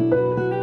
Música